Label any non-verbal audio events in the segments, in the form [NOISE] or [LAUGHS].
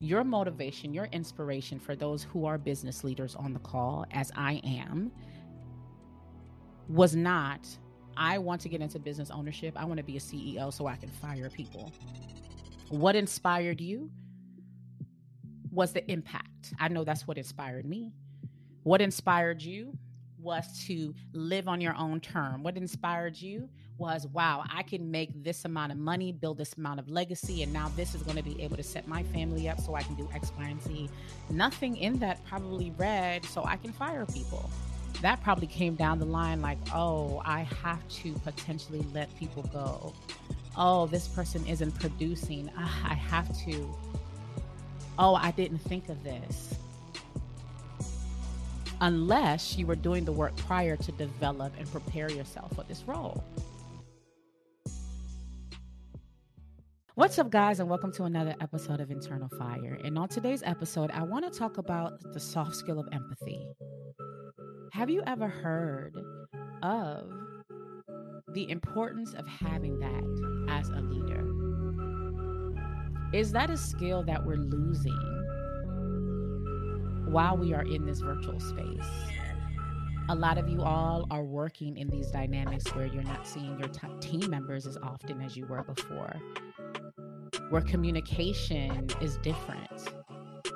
your motivation, your inspiration for those who are business leaders on the call, as I am, was not, I want to get into business ownership. I want to be a CEO so I can fire people. What inspired you was the impact. I know that's what inspired me. What inspired you was to live on your own term. What inspired you was, wow, I can make this amount of money, build this amount of legacy, and now this is going to be able to set my family up so I can do X, Y, and Z. Nothing in that probably read so I can fire people. That probably came down the line like, oh, I have to potentially let people go. Oh, this person isn't producing. Ah, I have to. Oh, I didn't think of this unless you were doing the work prior to develop and prepare yourself for this role. What's up, guys, and welcome to another episode of Internal Fire. And on today's episode, I want to talk about the soft skill of empathy. Have you ever heard of the importance of having that as a leader? Is that a skill that we're losing while we are in this virtual space. A lot of you all are working in these dynamics where you're not seeing your t- team members as often as you were before, where communication is different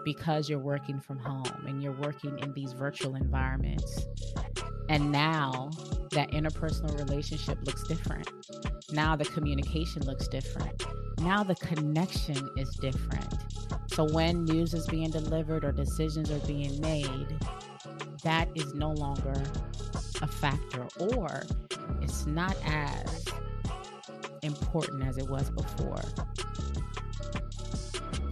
because you're working from home and you're working in these virtual environments. And now that interpersonal relationship looks different. Now the communication looks different. Now the connection is different. So when news is being delivered or decisions are being made, that is no longer a factor or it's not as important as it was before.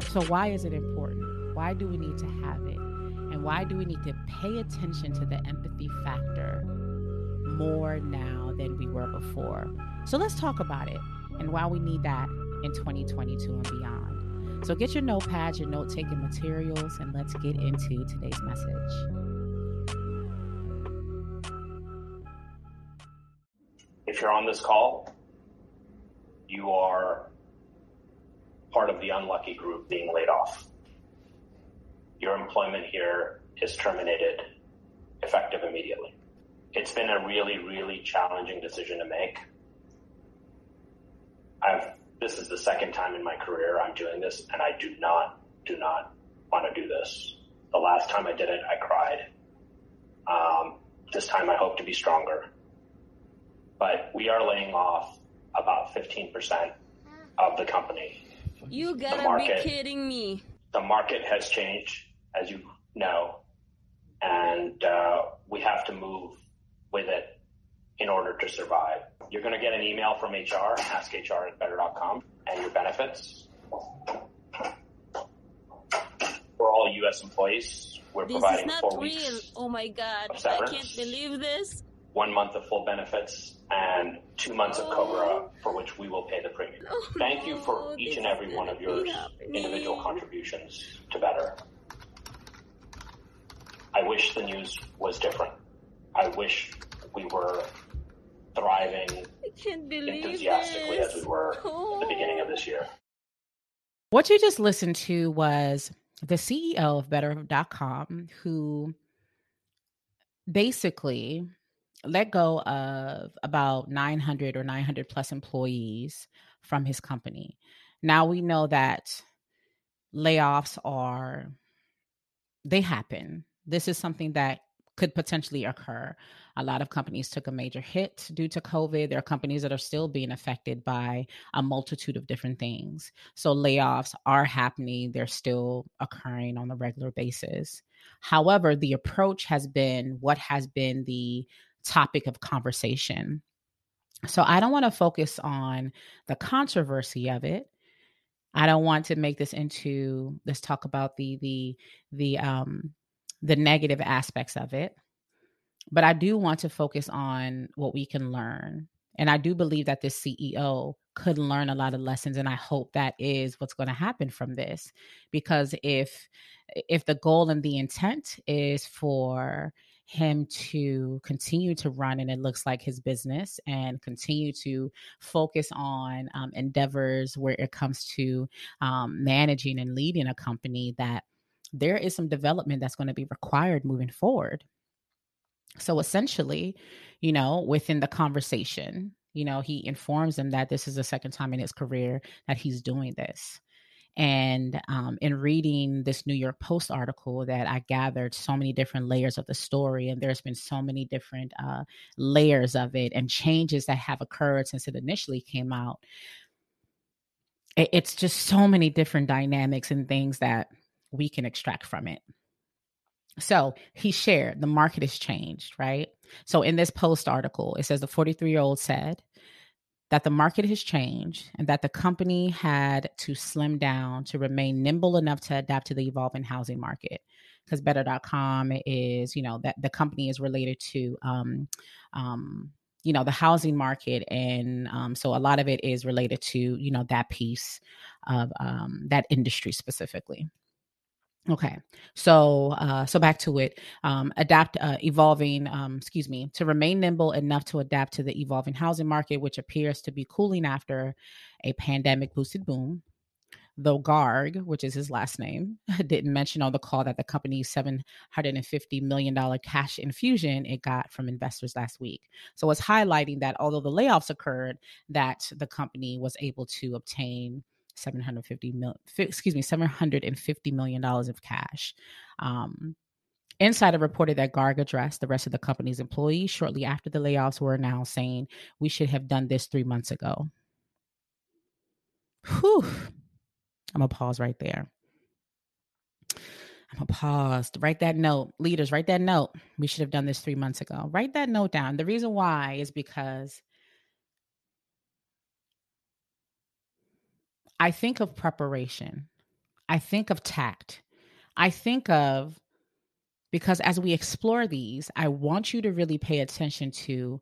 So, why is it important? Why do we need to have it? And why do we need to pay attention to the empathy factor more now than we were before? So, let's talk about it and why we need that in 2022 and beyond. So get your notepads, your note taking materials, and let's get into today's message. If you're on this call, you are part of the unlucky group being laid off. Your employment here is terminated effective immediately. It's been a really, really challenging decision to make. I've this is the second time in my career I'm doing this, and I do not, do not want to do this. The last time I did it, I cried. Um, this time I hope to be stronger. But we are laying off about 15% of the company. You gotta market, be kidding me. The market has changed, as you know, and uh, we have to move with it in order to survive. You're going to get an email from HR, askhr at better.com, and your benefits. For all U.S. employees, we're this providing is not four real. weeks. Oh my God. I can't believe this. One month of full benefits and two months of COBRA for which we will pay the premium. Oh, Thank you for each and every one of your individual contributions to Better. I wish the news was different. I wish we were thriving I can't believe enthusiastically this. as we were at the oh. beginning of this year. What you just listened to was the CEO of Better.com who basically let go of about 900 or 900 plus employees from his company. Now we know that layoffs are, they happen. This is something that could potentially occur. A lot of companies took a major hit due to COVID. There are companies that are still being affected by a multitude of different things. So layoffs are happening, they're still occurring on a regular basis. However, the approach has been what has been the topic of conversation. So I don't want to focus on the controversy of it. I don't want to make this into let's talk about the the the um the negative aspects of it. But I do want to focus on what we can learn. And I do believe that this CEO could learn a lot of lessons and I hope that is what's going to happen from this because if if the goal and the intent is for him to continue to run and it looks like his business and continue to focus on um, endeavors where it comes to um, managing and leading a company that there is some development that's going to be required moving forward. So essentially you know within the conversation you know he informs them that this is the second time in his career that he's doing this and um, in reading this New York Post article, that I gathered so many different layers of the story, and there's been so many different uh, layers of it and changes that have occurred since it initially came out. It, it's just so many different dynamics and things that we can extract from it. So he shared the market has changed, right? So in this post article, it says the 43 year old said, that the market has changed and that the company had to slim down to remain nimble enough to adapt to the evolving housing market. Because better.com is you know that the company is related to um, um, you know the housing market and um, so a lot of it is related to you know that piece of um, that industry specifically Okay, so uh, so back to it. Um, adapt, uh, evolving. Um, excuse me, to remain nimble enough to adapt to the evolving housing market, which appears to be cooling after a pandemic boosted boom. Though Garg, which is his last name, [LAUGHS] didn't mention on the call that the company's $750 million cash infusion it got from investors last week. So it's highlighting that although the layoffs occurred, that the company was able to obtain 750 mil, excuse me, 750 million dollars of cash. Um, Insider reported that Garg addressed the rest of the company's employees shortly after the layoffs were announced, saying, "We should have done this three months ago." Whew. I'm gonna pause right there. I'm gonna pause. Write that note, leaders. Write that note. We should have done this three months ago. Write that note down. The reason why is because I think of preparation. I think of tact. I think of because as we explore these, I want you to really pay attention to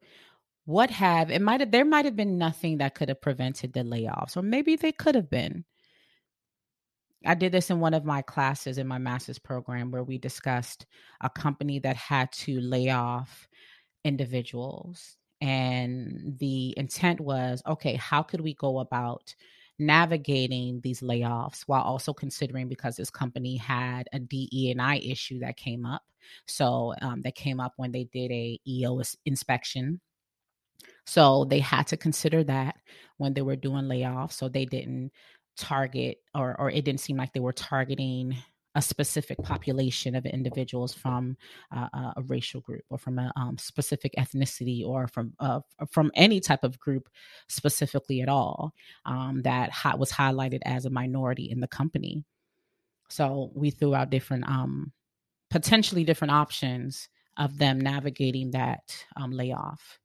what have it might have there might have been nothing that could have prevented the layoffs, or maybe they could have been. I did this in one of my classes in my master's program where we discussed a company that had to lay off individuals. And the intent was okay, how could we go about navigating these layoffs while also considering because this company had a DE and I issue that came up. So um, that came up when they did a EO inspection. So they had to consider that when they were doing layoffs. So they didn't target or or it didn't seem like they were targeting a specific population of individuals from uh, a racial group or from a um, specific ethnicity or from uh, from any type of group specifically at all um, that was highlighted as a minority in the company. So we threw out different, um, potentially different options of them navigating that um, layoff.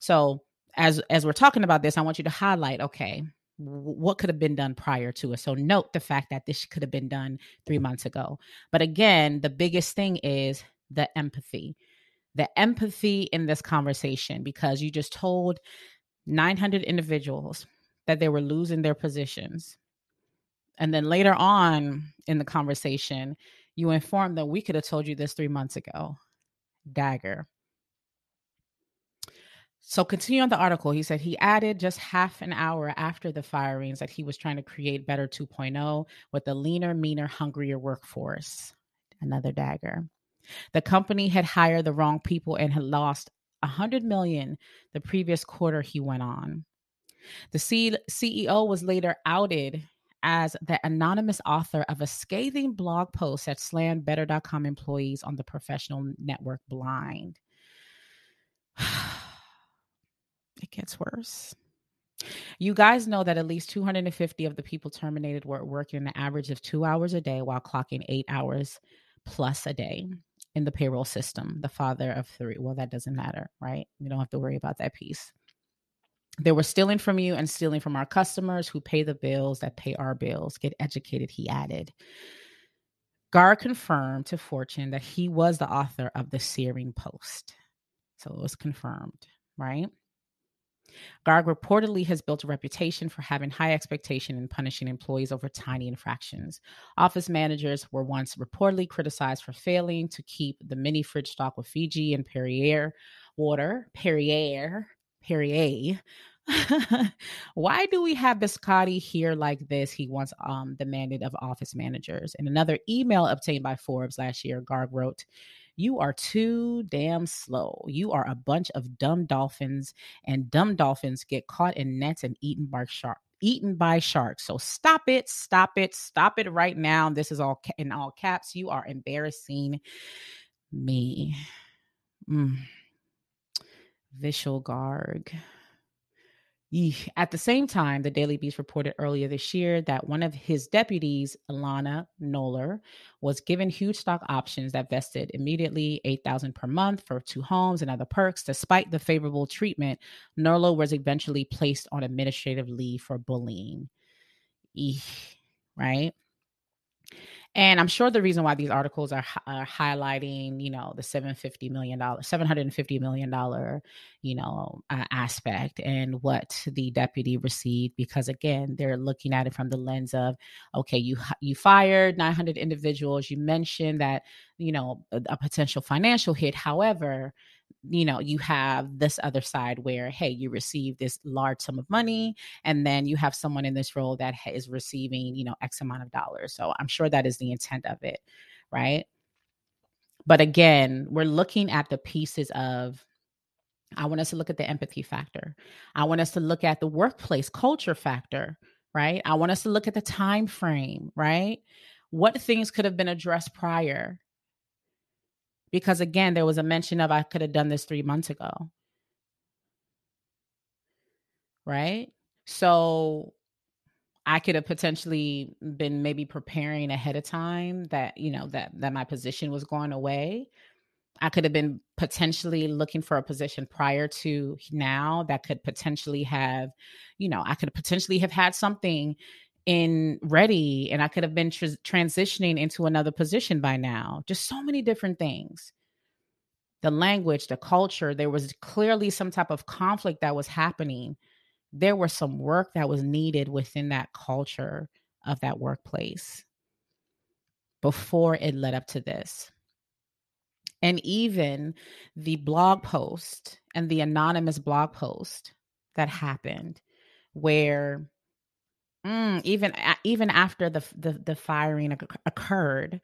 So as as we're talking about this, I want you to highlight, okay, what could have been done prior to it. So note the fact that this could have been done three months ago. But again, the biggest thing is the empathy. The empathy in this conversation, because you just told 900 individuals that they were losing their positions. And then later on in the conversation, you informed them we could have told you this three months ago. Dagger. So, continue on the article. He said he added just half an hour after the firings that he was trying to create Better 2.0 with a leaner, meaner, hungrier workforce. Another dagger. The company had hired the wrong people and had lost 100 million the previous quarter, he went on. The C- CEO was later outed as the anonymous author of a scathing blog post that slammed Better.com employees on the professional network blind. [SIGHS] It gets worse. You guys know that at least 250 of the people terminated were working an average of two hours a day while clocking eight hours plus a day in the payroll system. The father of three. Well, that doesn't matter, right? You don't have to worry about that piece. They were stealing from you and stealing from our customers who pay the bills that pay our bills. Get educated, he added. Garg confirmed to Fortune that he was the author of the searing post. So it was confirmed, right? Garg reportedly has built a reputation for having high expectation and punishing employees over tiny infractions. Office managers were once reportedly criticized for failing to keep the mini fridge stock with Fiji and Perrier water, Perrier, Perrier. [LAUGHS] Why do we have Biscotti here like this? He once um, demanded of office managers. In another email obtained by Forbes last year, Garg wrote, you are too damn slow. You are a bunch of dumb dolphins, and dumb dolphins get caught in nets and eaten by sharks. Eaten by sharks. So stop it, stop it, stop it right now. This is all in all caps. You are embarrassing me. Mm. Vishal Garg. At the same time, the Daily Beast reported earlier this year that one of his deputies, Alana Noller, was given huge stock options that vested immediately 8000 per month for two homes and other perks. Despite the favorable treatment, Noller was eventually placed on administrative leave for bullying. Eesh, right? And I'm sure the reason why these articles are, are highlighting, you know, the 750 million dollar, 750 million dollar, you know, uh, aspect and what the deputy received, because again, they're looking at it from the lens of, okay, you you fired 900 individuals. You mentioned that, you know, a, a potential financial hit. However, you know you have this other side where hey you receive this large sum of money and then you have someone in this role that is receiving you know x amount of dollars. So i'm sure that is the intent of it right? But again we're looking at the pieces of i want us to look at the empathy factor. I want us to look at the workplace culture factor right? I want us to look at the time frame right? What things could have been addressed prior because again there was a mention of i could have done this three months ago. Right? So i could have potentially been maybe preparing ahead of time that you know that that my position was going away. I could have been potentially looking for a position prior to now that could potentially have you know i could potentially have had something in ready and I could have been tr- transitioning into another position by now. Just so many different things. The language, the culture, there was clearly some type of conflict that was happening. There was some work that was needed within that culture of that workplace before it led up to this. And even the blog post and the anonymous blog post that happened where Mm, even even after the the, the firing occurred,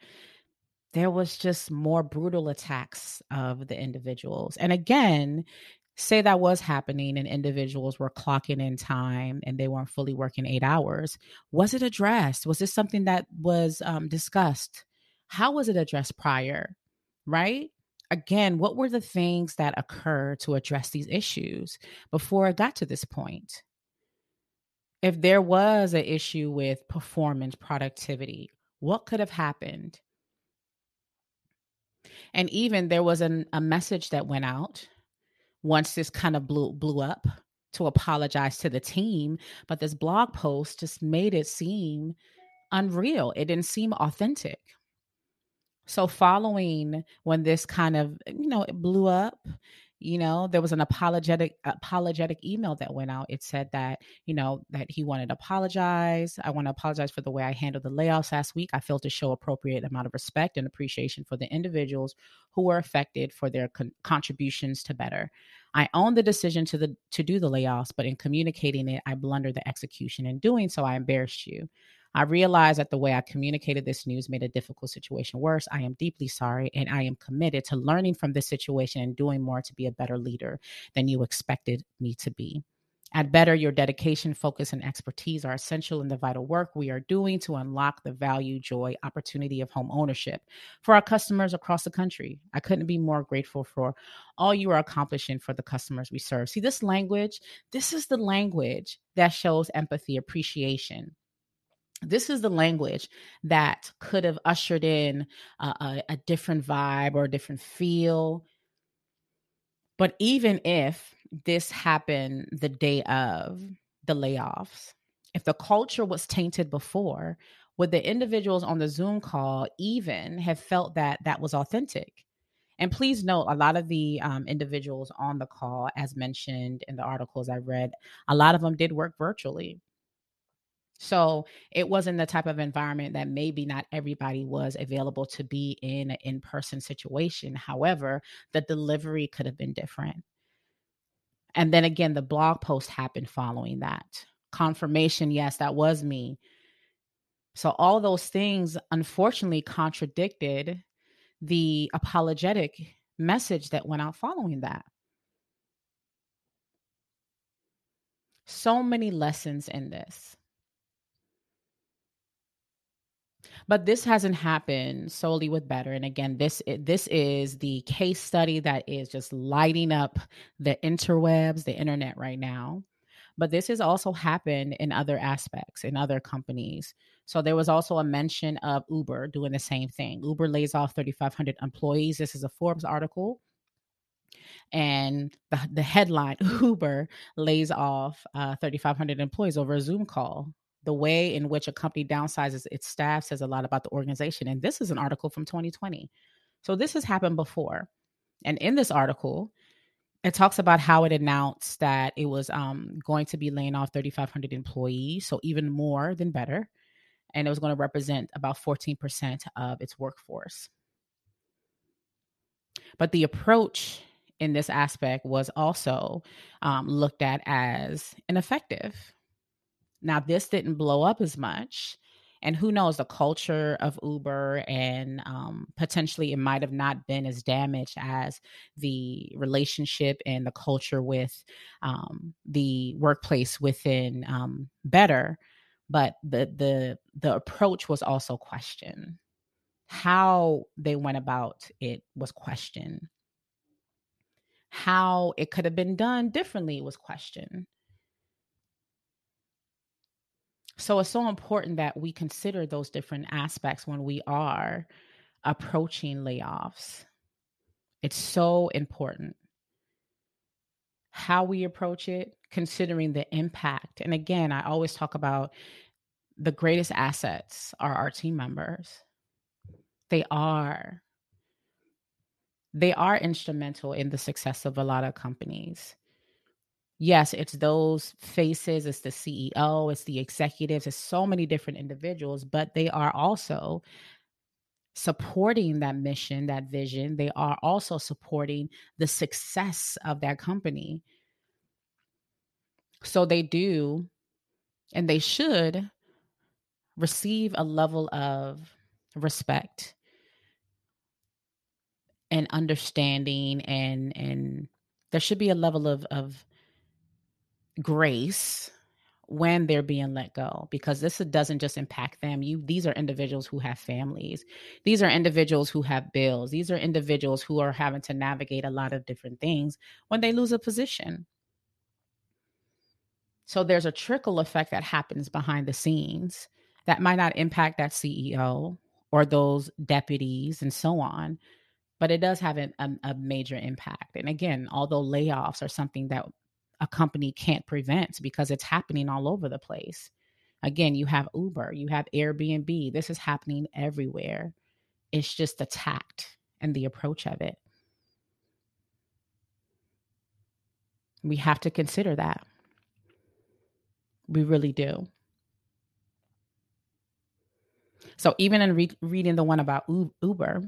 there was just more brutal attacks of the individuals. And again, say that was happening and individuals were clocking in time and they weren't fully working eight hours. Was it addressed? Was this something that was um, discussed? How was it addressed prior? Right? Again, what were the things that occurred to address these issues before it got to this point? If there was an issue with performance productivity what could have happened? And even there was an, a message that went out once this kind of blew blew up to apologize to the team but this blog post just made it seem unreal. It didn't seem authentic. So following when this kind of you know it blew up you know there was an apologetic apologetic email that went out. It said that you know that he wanted to apologize. I want to apologize for the way i handled the layoffs last week. I felt to show appropriate amount of respect and appreciation for the individuals who were affected for their con- contributions to better. I own the decision to the to do the layoffs but in communicating it i blundered the execution in doing so. I embarrassed you I realize that the way I communicated this news made a difficult situation worse. I am deeply sorry, and I am committed to learning from this situation and doing more to be a better leader than you expected me to be. At Better, your dedication, focus, and expertise are essential in the vital work we are doing to unlock the value, joy, opportunity of home ownership for our customers across the country. I couldn't be more grateful for all you are accomplishing for the customers we serve. See, this language, this is the language that shows empathy, appreciation, this is the language that could have ushered in a, a, a different vibe or a different feel. But even if this happened the day of the layoffs, if the culture was tainted before, would the individuals on the Zoom call even have felt that that was authentic? And please note, a lot of the um, individuals on the call, as mentioned in the articles I read, a lot of them did work virtually. So it wasn't the type of environment that maybe not everybody was available to be in an in person situation. However, the delivery could have been different. And then again, the blog post happened following that. Confirmation, yes, that was me. So all those things unfortunately contradicted the apologetic message that went out following that. So many lessons in this. But this hasn't happened solely with better and again this this is the case study that is just lighting up the interwebs the internet right now. But this has also happened in other aspects in other companies. So there was also a mention of uber doing the same thing. Uber lays off 3500 employees. This is a forbes article. And the, the headline [LAUGHS] uber lays off uh, 3500 employees over a zoom call the way in which a company downsizes its staff says a lot about the organization. And this is an article from 2020. So this has happened before. And in this article, it talks about how it announced that it was um, going to be laying off 3,500 employees, so even more than better. And it was going to represent about 14% of its workforce. But the approach in this aspect was also um, looked at as ineffective now, this didn't blow up as much. And who knows, the culture of Uber and um, potentially it might have not been as damaged as the relationship and the culture with um, the workplace within um, Better. But the the the approach was also questioned. How they went about it was questioned. How it could have been done differently was questioned. So it's so important that we consider those different aspects when we are approaching layoffs. It's so important how we approach it, considering the impact. And again, I always talk about the greatest assets are our team members. They are. They are instrumental in the success of a lot of companies yes, it's those faces, it's the CEO, it's the executives, it's so many different individuals, but they are also supporting that mission, that vision. They are also supporting the success of that company. So they do, and they should receive a level of respect and understanding and and there should be a level of of grace when they're being let go because this doesn't just impact them you these are individuals who have families these are individuals who have bills these are individuals who are having to navigate a lot of different things when they lose a position. So there's a trickle effect that happens behind the scenes that might not impact that CEO or those deputies and so on but it does have a, a major impact. And again although layoffs are something that a company can't prevent because it's happening all over the place. Again, you have Uber, you have Airbnb. This is happening everywhere. It's just the tact and the approach of it. We have to consider that. We really do. So, even in re- reading the one about Uber,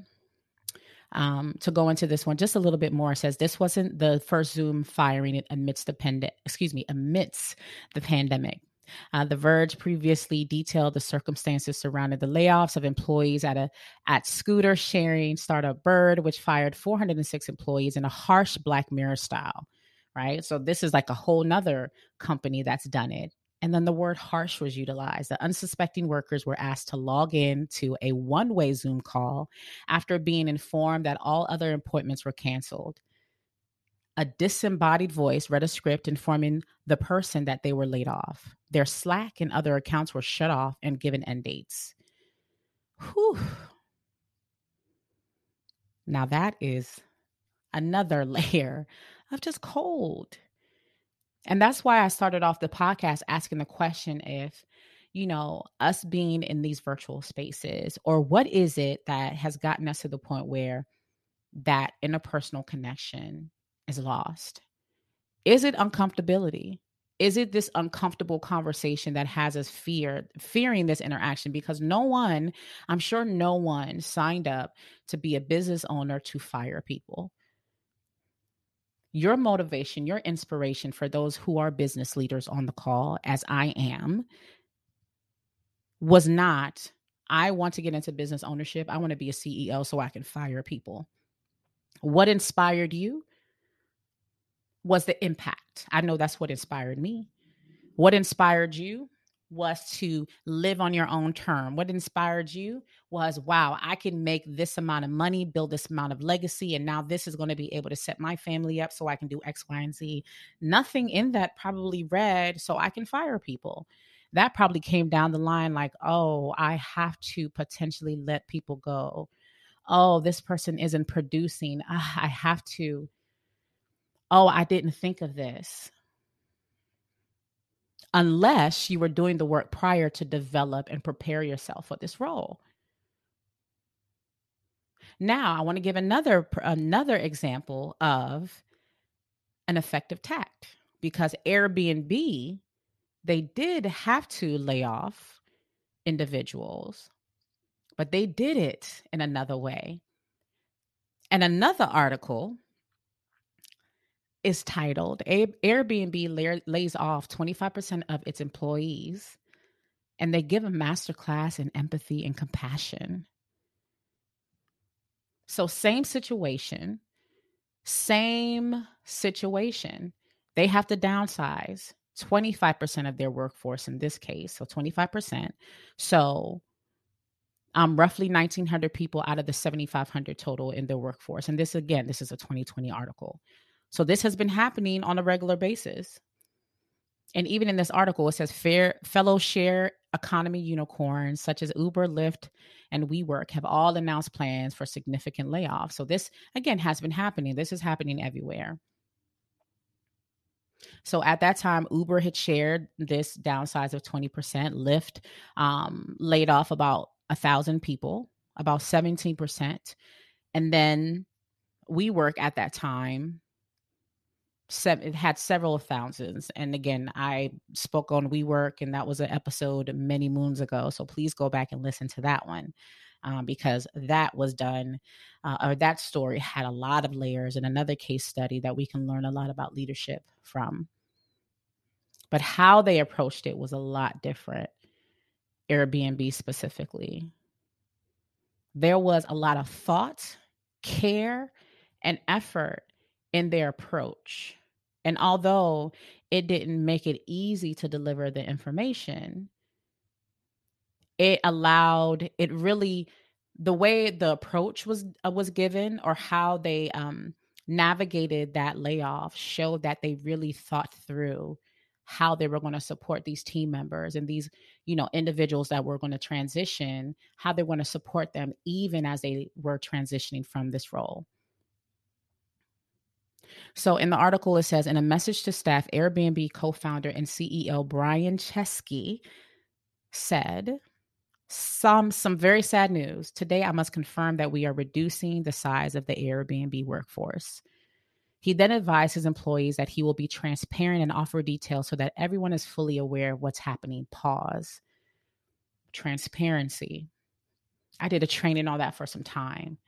um, to go into this one just a little bit more says this wasn't the first zoom firing amidst the pandemic excuse me amidst the pandemic uh, the Verge previously detailed the circumstances surrounding the layoffs of employees at a at scooter sharing startup Bird, which fired 406 employees in a harsh Black Mirror style. Right, so this is like a whole nother company that's done it. And then the word harsh was utilized. The unsuspecting workers were asked to log in to a one way Zoom call after being informed that all other appointments were canceled. A disembodied voice read a script informing the person that they were laid off. Their Slack and other accounts were shut off and given end dates. Whew. Now, that is another [LAUGHS] layer of just cold. And that's why I started off the podcast asking the question if, you know, us being in these virtual spaces, or what is it that has gotten us to the point where that interpersonal connection is lost? Is it uncomfortability? Is it this uncomfortable conversation that has us fear fearing this interaction because no one, I'm sure no one signed up to be a business owner to fire people. Your motivation, your inspiration for those who are business leaders on the call as I am was not I want to get into business ownership. I want to be a CEO so I can fire people. What inspired you was the impact. I know that's what inspired me. What inspired you was to live on your own term. What inspired you was, wow, I can make this amount of money, build this amount of legacy, and now this is going to be able to set my family up so I can do X, Y, and Z. Nothing in that probably read so I can fire people that probably came down the line like, oh, I have to potentially let people go. Oh, this person isn't producing. Ah, I have to. Oh, I didn't think of this. Unless you were doing the work prior to develop and prepare yourself for this role. Now, I want to give another another example of an effective tact because Airbnb they did have to lay off individuals, but they did it in another way. And another article is titled Airbnb lays off 25% of its employees and they give a masterclass in empathy and compassion. So, same situation, same situation. They have to downsize. 25% of their workforce in this case. So 25%. So um, roughly 1,900 people out of the 7,500 total in their workforce. And this, again, this is a 2020 article. So this has been happening on a regular basis. And even in this article, it says fair, fellow share economy unicorns such as Uber, Lyft, and WeWork have all announced plans for significant layoffs. So this, again, has been happening. This is happening everywhere. So at that time, Uber had shared this downsize of 20%. Lyft um, laid off about a thousand people, about 17%. And then WeWork at that time, it had several thousands. And again, I spoke on WeWork, and that was an episode many moons ago. So please go back and listen to that one. Um, because that was done, uh, or that story had a lot of layers and another case study that we can learn a lot about leadership from but how they approached it was a lot different. Airbnb specifically. There was a lot of thought, care, and effort in their approach. And although it didn't make it easy to deliver the information, it allowed it really the way the approach was uh, was given or how they um, navigated that layoff showed that they really thought through how they were going to support these team members and these you know individuals that were going to transition how they were going to support them even as they were transitioning from this role so in the article it says in a message to staff airbnb co-founder and ceo brian chesky said some some very sad news today i must confirm that we are reducing the size of the airbnb workforce he then advised his employees that he will be transparent and offer details so that everyone is fully aware of what's happening. Pause. Transparency. I did a training on that for some time.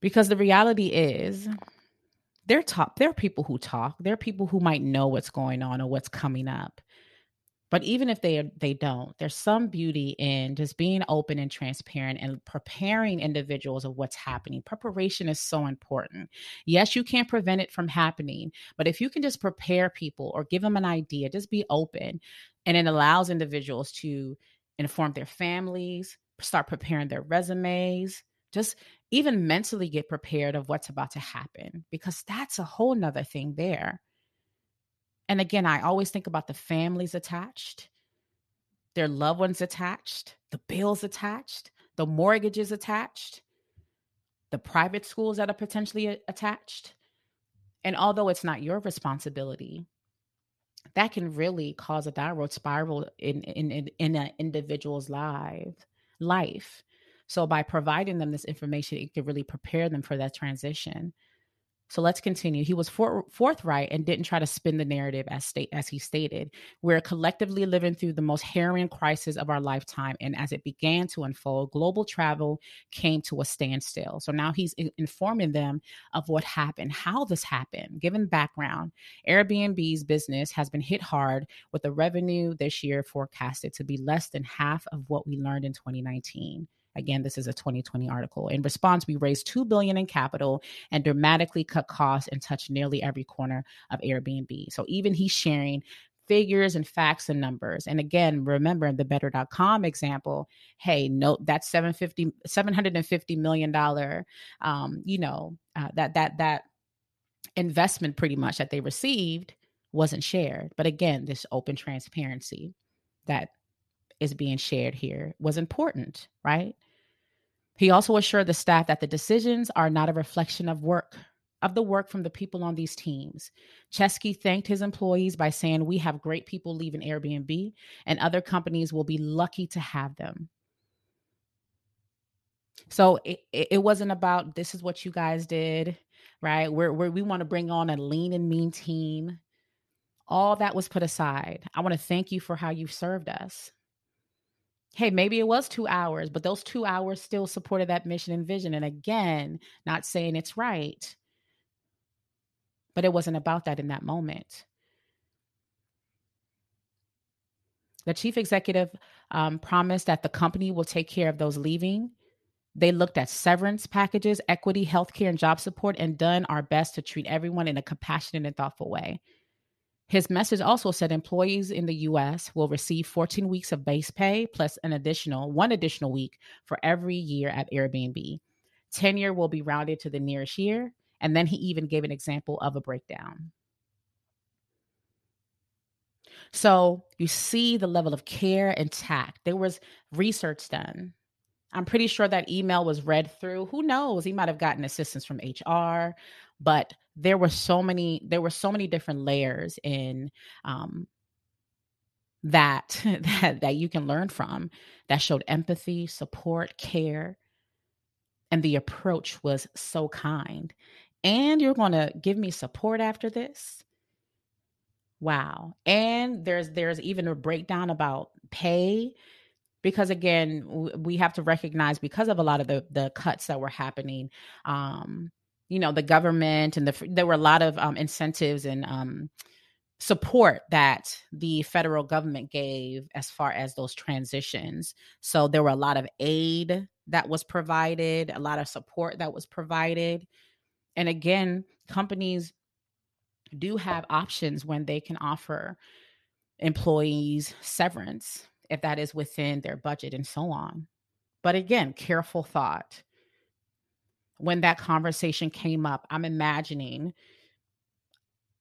Because the reality is, there talk there are people who talk. There are people who might know what's going on or what's coming up. But even if they they don't, there's some beauty in just being open and transparent and preparing individuals of what's happening. Preparation is so important. Yes, you can't prevent it from happening, but if you can just prepare people or give them an idea, just be open, and it allows individuals to inform their families, start preparing their resumes, just even mentally get prepared of what's about to happen because that's a whole nother thing there and again, I always think about the families attached, their loved ones attached, the bills attached, the mortgages attached, the private schools that are potentially attached. And although it's not your responsibility, that can really cause a downward spiral in in in, in an individual's life life. So by providing them this information, it could really prepare them for that transition. So let's continue. He was for, forthright and didn't try to spin the narrative as state as he stated. We're collectively living through the most harrowing crisis of our lifetime, and as it began to unfold, global travel came to a standstill. So now he's in- informing them of what happened, how this happened. Given background, Airbnb's business has been hit hard with the revenue this year forecasted to be less than half of what we learned in 2019. Again, this is a 2020 article. In response, we raised 2 billion in capital and dramatically cut costs and touched nearly every corner of Airbnb. So even he's sharing figures and facts and numbers. And again, remember the better.com example, hey, note that 750 750 million dollar um, you know, uh, that that that investment pretty much that they received wasn't shared. But again, this open transparency that is being shared here was important, right? He also assured the staff that the decisions are not a reflection of work of the work from the people on these teams. Chesky thanked his employees by saying, "We have great people leaving Airbnb, and other companies will be lucky to have them." So it, it wasn't about this is what you guys did, right? We're, we're we want to bring on a lean and mean team. All that was put aside. I want to thank you for how you've served us hey, maybe it was two hours, but those two hours still supported that mission and vision. And again, not saying it's right, but it wasn't about that in that moment. The chief executive um, promised that the company will take care of those leaving. They looked at severance packages, equity, healthcare, and job support, and done our best to treat everyone in a compassionate and thoughtful way. His message also said employees in the US will receive 14 weeks of base pay plus an additional one additional week for every year at Airbnb. Tenure will be rounded to the nearest year. And then he even gave an example of a breakdown. So you see the level of care and tact. There was research done. I'm pretty sure that email was read through. Who knows? He might have gotten assistance from HR, but there were so many there were so many different layers in um, that [LAUGHS] that that you can learn from that showed empathy, support, care, and the approach was so kind. And you're going to give me support after this? Wow. And there's there's even a breakdown about pay because again we have to recognize because of a lot of the the cuts that were happening um you know the government and the there were a lot of um, incentives and um, support that the federal government gave as far as those transitions. So there were a lot of aid that was provided a lot of support that was provided. And again companies do have options when they can offer employees severance if that is within their budget and so on. But again careful thought when that conversation came up, I'm imagining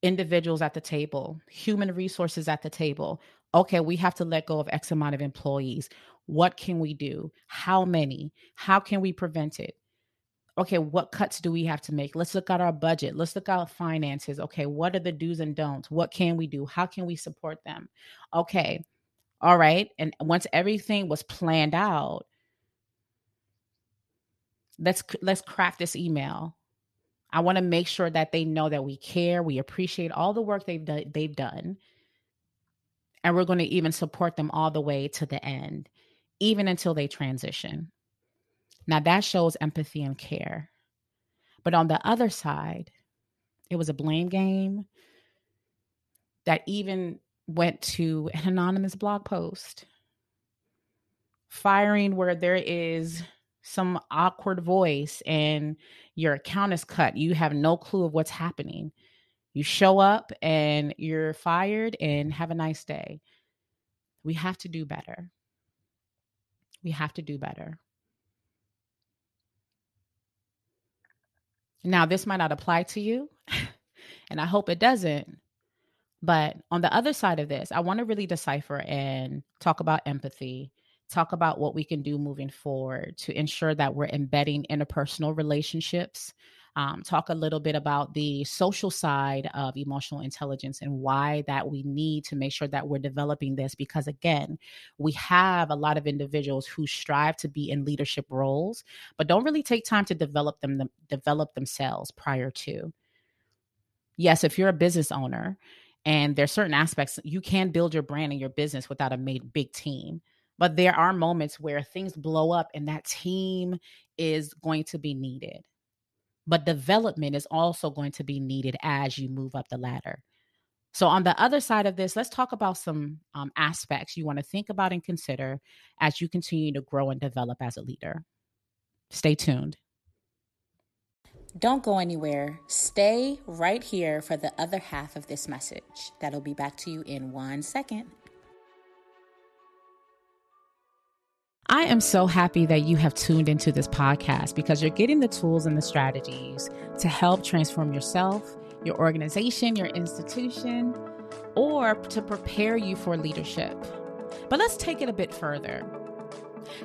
individuals at the table, human resources at the table. Okay, we have to let go of X amount of employees. What can we do? How many? How can we prevent it? Okay, what cuts do we have to make? Let's look at our budget. Let's look at finances. Okay, what are the do's and don'ts? What can we do? How can we support them? Okay, all right. And once everything was planned out, let's let's craft this email. I want to make sure that they know that we care we appreciate all the work they've done they've done. And we're going to even support them all the way to the end even until they transition. Now that shows empathy and care. But on the other side it was a blame game that even went to an anonymous blog post firing where there is some awkward voice and your account is cut. You have no clue of what's happening. You show up and you're fired and have a nice day. We have to do better. We have to do better. Now, this might not apply to you, [LAUGHS] and I hope it doesn't. But on the other side of this, I want to really decipher and talk about empathy talk about what we can do moving forward to ensure that we're embedding interpersonal relationships um, talk a little bit about the social side of emotional intelligence and why that we need to make sure that we're developing this because again we have a lot of individuals who strive to be in leadership roles but don't really take time to develop them, them develop themselves prior to. Yes if you're a business owner and there's certain aspects you can build your brand and your business without a made big team but there are moments where things blow up and that team is going to be needed but development is also going to be needed as you move up the ladder. So, on the other side of this, let's talk about some um, aspects you want to think about and consider as you continue to grow and develop as a leader. Stay tuned. Don't go anywhere. Stay right here for the other half of this message. That'll be back to you in one second. I am so happy that you have tuned into this podcast because you're getting the tools and the strategies to help transform yourself, your organization, your institution, or to prepare you for leadership. But let's take it a bit further.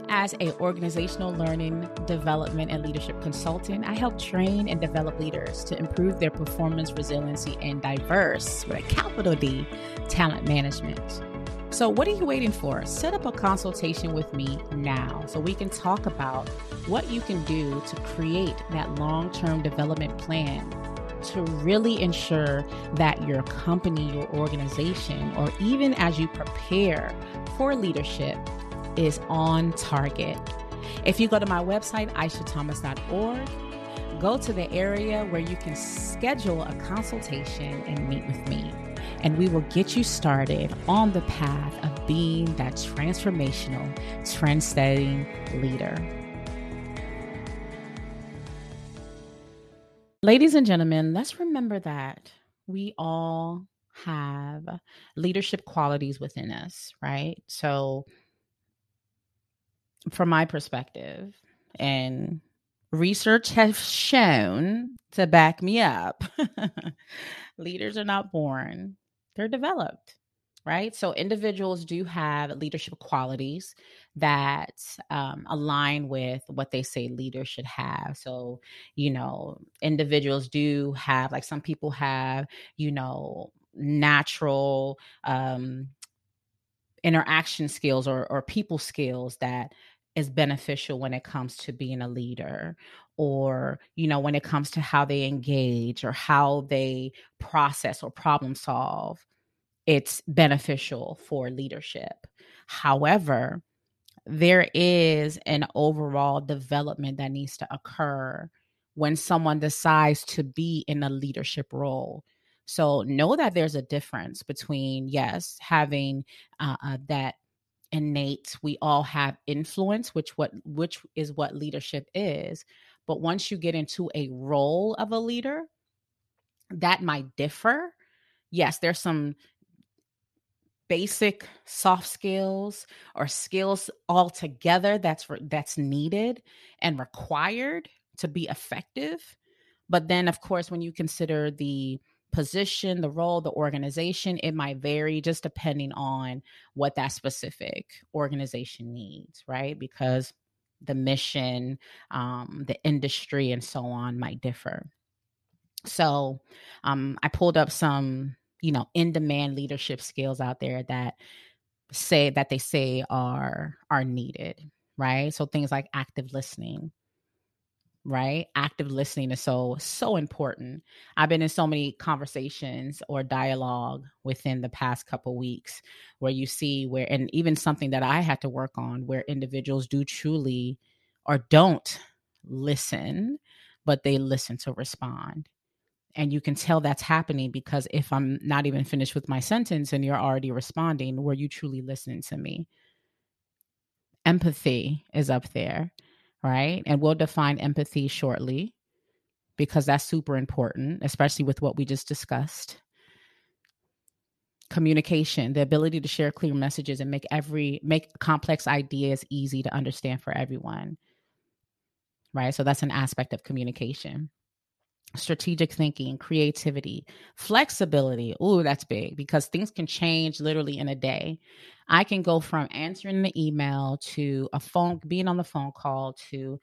As a organizational learning, development, and leadership consultant, I help train and develop leaders to improve their performance, resiliency, and diverse, with a capital D, talent management. So, what are you waiting for? Set up a consultation with me now so we can talk about what you can do to create that long term development plan to really ensure that your company, your organization, or even as you prepare for leadership is on target. If you go to my website, aishathomas.org, go to the area where you can schedule a consultation and meet with me and we will get you started on the path of being that transformational, trend-setting leader. Ladies and gentlemen, let's remember that we all have leadership qualities within us, right? So, from my perspective, and research has shown to back me up, [LAUGHS] leaders are not born, they're developed right? So individuals do have leadership qualities that um, align with what they say leaders should have. So you know individuals do have like some people have you know natural um, interaction skills or, or people skills that is beneficial when it comes to being a leader or you know when it comes to how they engage or how they process or problem solve it's beneficial for leadership. However, there is an overall development that needs to occur when someone decides to be in a leadership role. So know that there's a difference between, yes, having uh, uh, that innate we all have influence which what which is what leadership is but once you get into a role of a leader that might differ. Yes there's some basic soft skills or skills altogether that's that's needed and required to be effective but then of course when you consider the position the role the organization it might vary just depending on what that specific organization needs right? Because the mission um, the industry and so on might differ. So um, i pulled up some you know in demand leadership skills out there that say that they say are are needed right? So things like active listening right? Active listening is so so important. I've been in so many conversations or dialogue within the past couple weeks where you see where and even something that i had to work on where individuals do truly or don't listen but they listen to respond. And you can tell that's happening because if I'm not even finished with my sentence and you're already responding, were you truly listening to me? Empathy is up there, right? And we'll define empathy shortly because that's super important, especially with what we just discussed. Communication, the ability to share clear messages and make every make complex ideas easy to understand for everyone. Right? So that's an aspect of communication strategic thinking, creativity, flexibility. Oh, that's big because things can change literally in a day. I can go from answering the email to a phone, being on the phone call to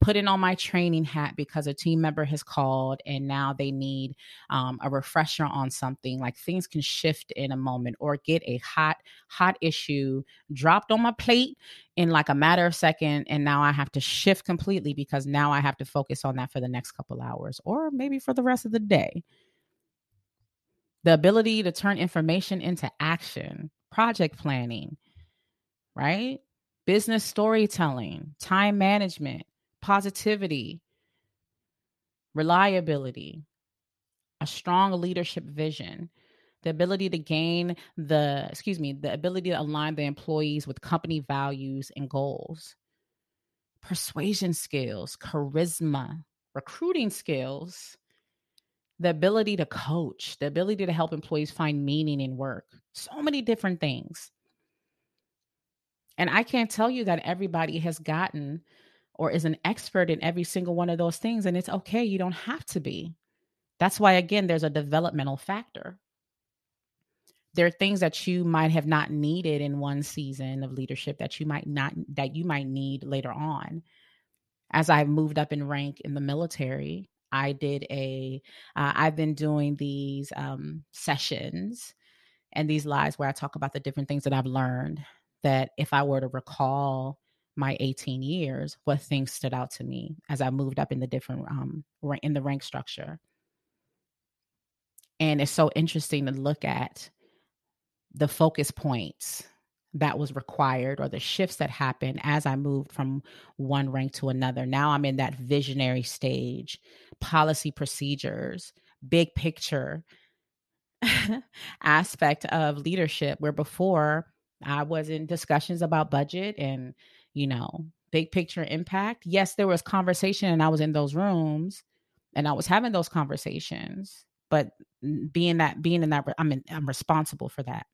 putting on my training hat because a team member has called and now they need um, a refresher on something like things can shift in a moment or get a hot hot issue dropped on my plate in like a matter of second and now i have to shift completely because now i have to focus on that for the next couple hours or maybe for the rest of the day. The ability to turn information into action project planning right? Business storytelling time management positivity, reliability, a strong leadership vision, the ability to gain the, excuse me, the ability to align the employees with company values and goals, persuasion skills, charisma, recruiting skills, the ability to coach, the ability to help employees find meaning in work, so many different things. And I can't tell you that everybody has gotten or is an expert in every single one of those things. And it's okay. You don't have to be. That's why, again, there's a developmental factor. There are things that you might have not needed in one season of leadership that you might not, that you might need later on. As I've moved up in rank in the military, I did a. have uh, been doing these um, sessions and these lives where I talk about the different things that I've learned that if I were to recall my 18 years, what things stood out to me as I moved up in the different um in the rank structure. And it's so interesting to look at the focus points that was required or the shifts that happened as I moved from one rank to another. Now I'm in that visionary stage, policy procedures, big picture [LAUGHS] aspect of leadership where before I was in discussions about budget and you know, big picture impact. Yes, there was conversation and I was in those rooms and I was having those conversations, but being that being in that I'm in, I'm responsible for that.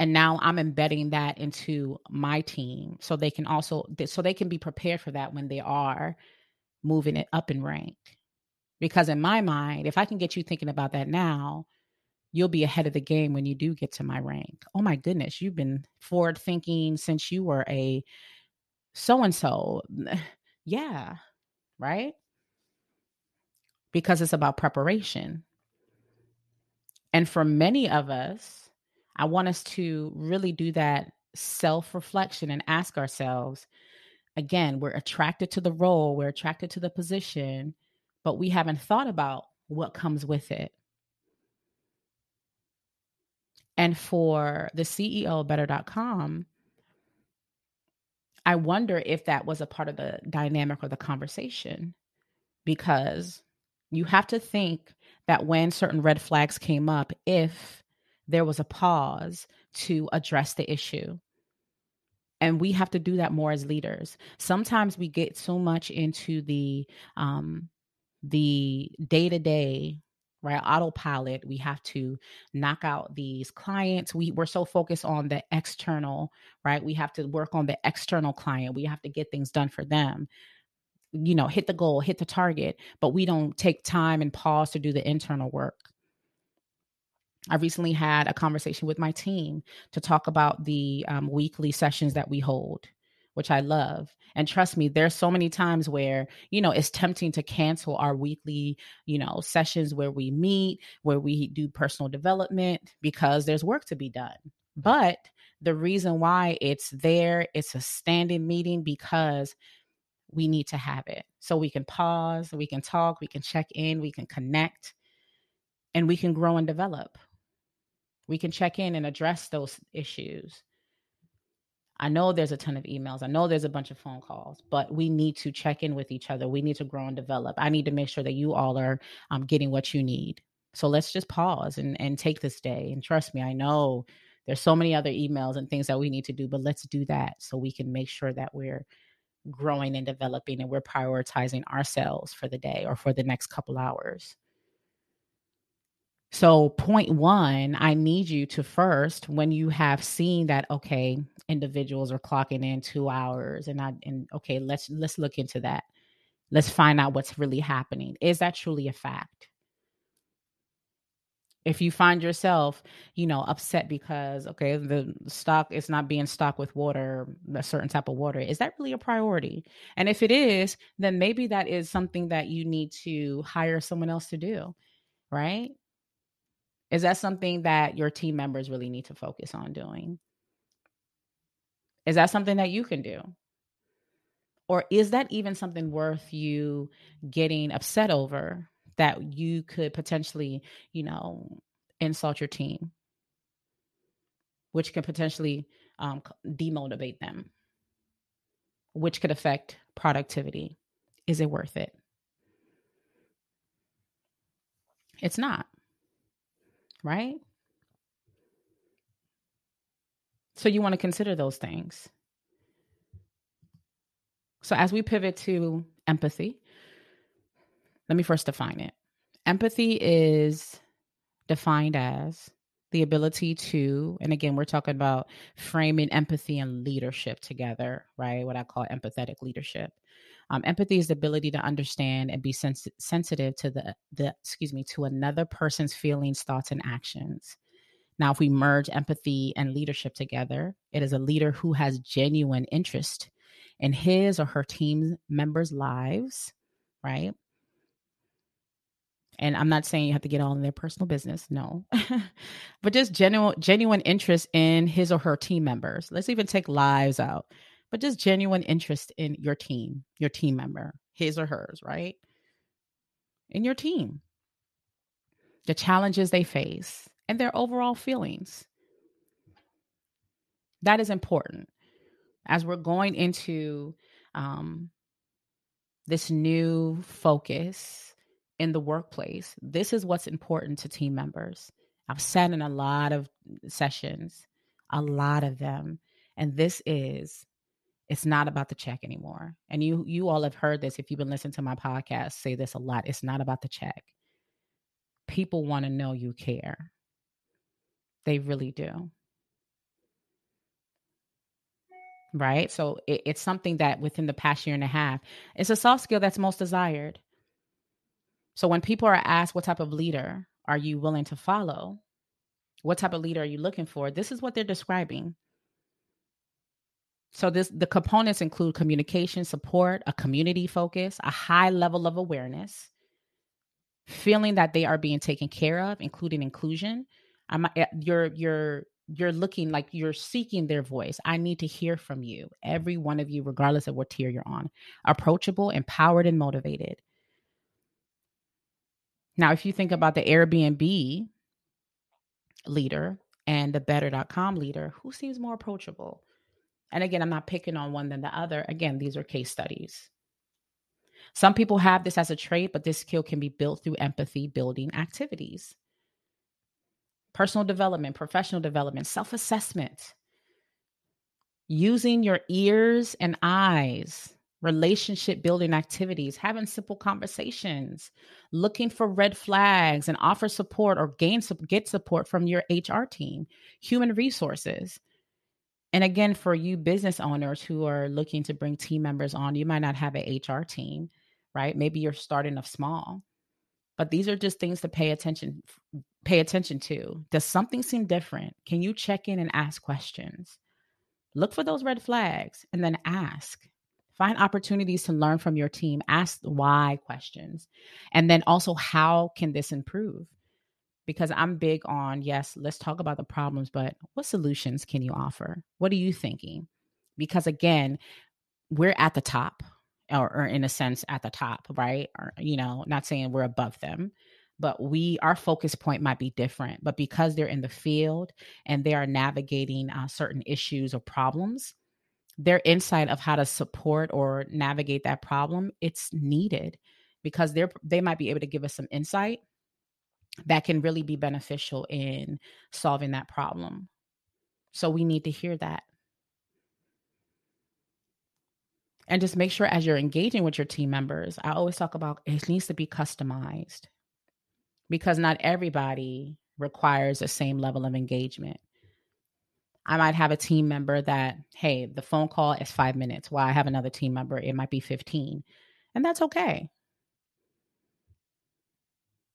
And now I'm embedding that into my team so they can also so they can be prepared for that when they are moving it up in rank. Because in my mind, if I can get you thinking about that now, you'll be ahead of the game when you do get to my rank. Oh my goodness, you've been forward thinking since you were a so and so. Yeah, right? Because it's about preparation. And for many of us, I want us to really do that self reflection and ask ourselves again, we're attracted to the role, we're attracted to the position, but we haven't thought about what comes with it. And for the CEO of better.com, I wonder if that was a part of the dynamic or the conversation because you have to think that when certain red flags came up, if there was a pause to address the issue. And we have to do that more as leaders. Sometimes we get so much into the um, the day to day right autopilot we have to knock out these clients we we're so focused on the external right we have to work on the external client we have to get things done for them. You know hit the goal hit the target but we don't take time and pause to do the internal work. I recently had a conversation with my team to talk about the um, weekly sessions that we hold which I love. And trust me, there's so many times where, you know, it's tempting to cancel our weekly, you know, sessions where we meet, where we do personal development because there's work to be done. But the reason why it's there, it's a standing meeting because we need to have it. So we can pause, we can talk, we can check in, we can connect, and we can grow and develop. We can check in and address those issues I know there's a ton of emails. I know there's a bunch of phone calls, but we need to check in with each other. We need to grow and develop. I need to make sure that you all are um, getting what you need. So let's just pause and, and take this day. And trust me, I know there's so many other emails and things that we need to do, but let's do that so we can make sure that we're growing and developing and we're prioritizing ourselves for the day or for the next couple hours. So, point one, I need you to first, when you have seen that, okay, individuals are clocking in two hours, and I, and okay, let's let's look into that. Let's find out what's really happening. Is that truly a fact? if you find yourself, you know, upset because okay, the stock is not being stocked with water, a certain type of water, is that really a priority? And if it is, then maybe that is something that you need to hire someone else to do, right? Is that something that your team members really need to focus on doing? Is that something that you can do? Or is that even something worth you getting upset over that you could potentially, you know, insult your team, which can potentially um, demotivate them, which could affect productivity. Is it worth it? It's not, right? So you want to consider those things. So as we pivot to empathy, let me first define it. Empathy is defined as the ability to, and again, we're talking about framing empathy and leadership together, right? What I call empathetic leadership. Um, empathy is the ability to understand and be sens- sensitive to the, the, excuse me, to another person's feelings, thoughts, and actions. Now, if we merge empathy and leadership together, it is a leader who has genuine interest in his or her team members' lives, right? and i'm not saying you have to get all in their personal business no [LAUGHS] but just genuine genuine interest in his or her team members let's even take lives out but just genuine interest in your team your team member his or hers right in your team the challenges they face and their overall feelings that is important as we're going into um, this new focus in the workplace. This is what's important to team members. I've sat in a lot of sessions, a lot of them, and this is it's not about the check anymore. And you you all have heard this if you've been listening to my podcast say this a lot. It's not about the check. People want to know you care. They really do. Right? So it, it's something that within the past year and a half, it's a soft skill that's most desired. So when people are asked what type of leader are you willing to follow, what type of leader are you looking for? This is what they're describing. So this the components include communication support, a community focus, a high level of awareness, feeling that they are being taken care of, including inclusion. I'm eh, you're you're you're looking like you're seeking their voice. I need to hear from you, every one of you, regardless of what tier you're on. Approachable, empowered, and motivated. Now, if you think about the Airbnb leader and the better.com leader, who seems more approachable? And again, I'm not picking on one than the other. Again, these are case studies. Some people have this as a trait, but this skill can be built through empathy building activities. Personal development, professional development, self assessment, using your ears and eyes relationship building activities, having simple conversations, looking for red flags and offer support or gain get support from your HR team, human resources. And again, for you business owners who are looking to bring team members on, you might not have an HR team, right? Maybe you're starting off small. But these are just things to pay attention pay attention to. Does something seem different? Can you check in and ask questions? Look for those red flags and then ask Find opportunities to learn from your team. Ask why questions. And then also, how can this improve? Because I'm big on, yes, let's talk about the problems, but what solutions can you offer? What are you thinking? Because again, we're at the top, or, or in a sense, at the top, right? Or, you know, not saying we're above them, but we our focus point might be different but because they're in the field and they are navigating uh, certain issues or problems their insight of how to support or navigate that problem it's needed because they're they might be able to give us some insight that can really be beneficial in solving that problem so we need to hear that and just make sure as you're engaging with your team members i always talk about it needs to be customized because not everybody requires the same level of engagement I might have a team member that, hey, the phone call is five minutes. While I have another team member, it might be 15. And that's okay.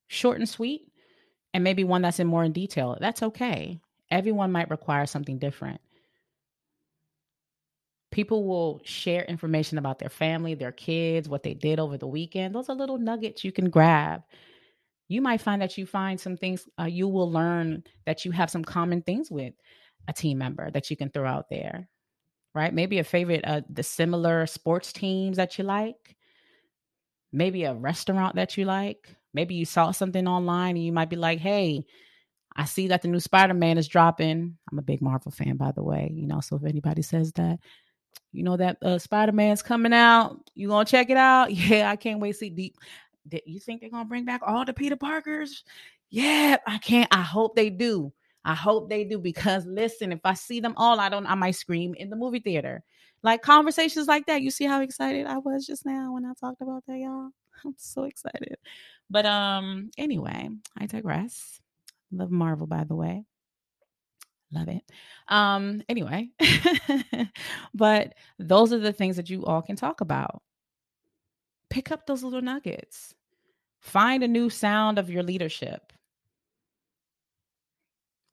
Short and sweet and maybe one that's in more in detail. That's okay. Everyone might require something different. People will share information about their family, their kids, what they did over the weekend. Those are little nuggets you can grab. You might find that you find some things, uh, you will learn that you have some common things with a team member that you can throw out there, right? Maybe a favorite, uh, the similar sports teams that you like, maybe a restaurant that you like. Maybe you saw something online and you might be like, hey, I see that the new Spider Man is dropping. I'm a big Marvel fan, by the way. You know, so if anybody says that, you know that uh, Spider Man's coming out, you gonna check it out? [LAUGHS] Yeah, I can't wait to see. Deep. You think they're gonna bring back all the Peter Parkers? Yeah, I can't. I hope they do. I hope they do because listen, if I see them all, I don't. I might scream in the movie theater. Like conversations like that. You see how excited I was just now when I talked about that, y'all. [LAUGHS] I'm so excited. But um, anyway, I digress. Love Marvel, by the way. Love it. Um, anyway, [LAUGHS] but those are the things that you all can talk about. Pick up those little nuggets. Find a new sound of your leadership.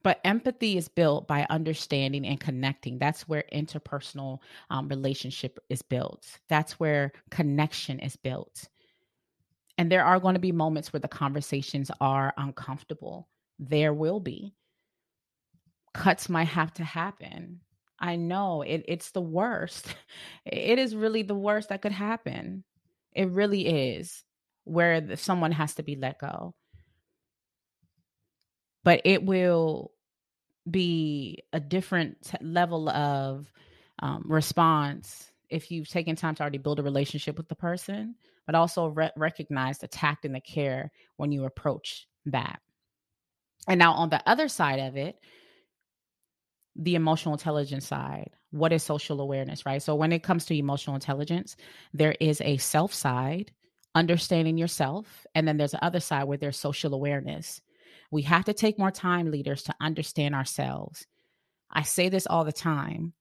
But empathy is built by understanding and connecting. That's where interpersonal um, relationship is built. That's where connection is built. And there are going to be moments where the conversations are uncomfortable. There will be. Cuts might have to happen. I know it, it's the worst. [LAUGHS] It is really the worst that could happen. It really is where the, someone has to be let go. But it will be a different level of um, response if you've taken time to already build a relationship with the person, but also re- recognize the tact and the care when you approach that. And now on the other side of it, the emotional intelligence side. What is social awareness, right? So when it comes to emotional intelligence, there is a self side, understanding yourself, and then there's the other side where there's social awareness. We have to take more time, leaders, to understand ourselves. I say this all the time.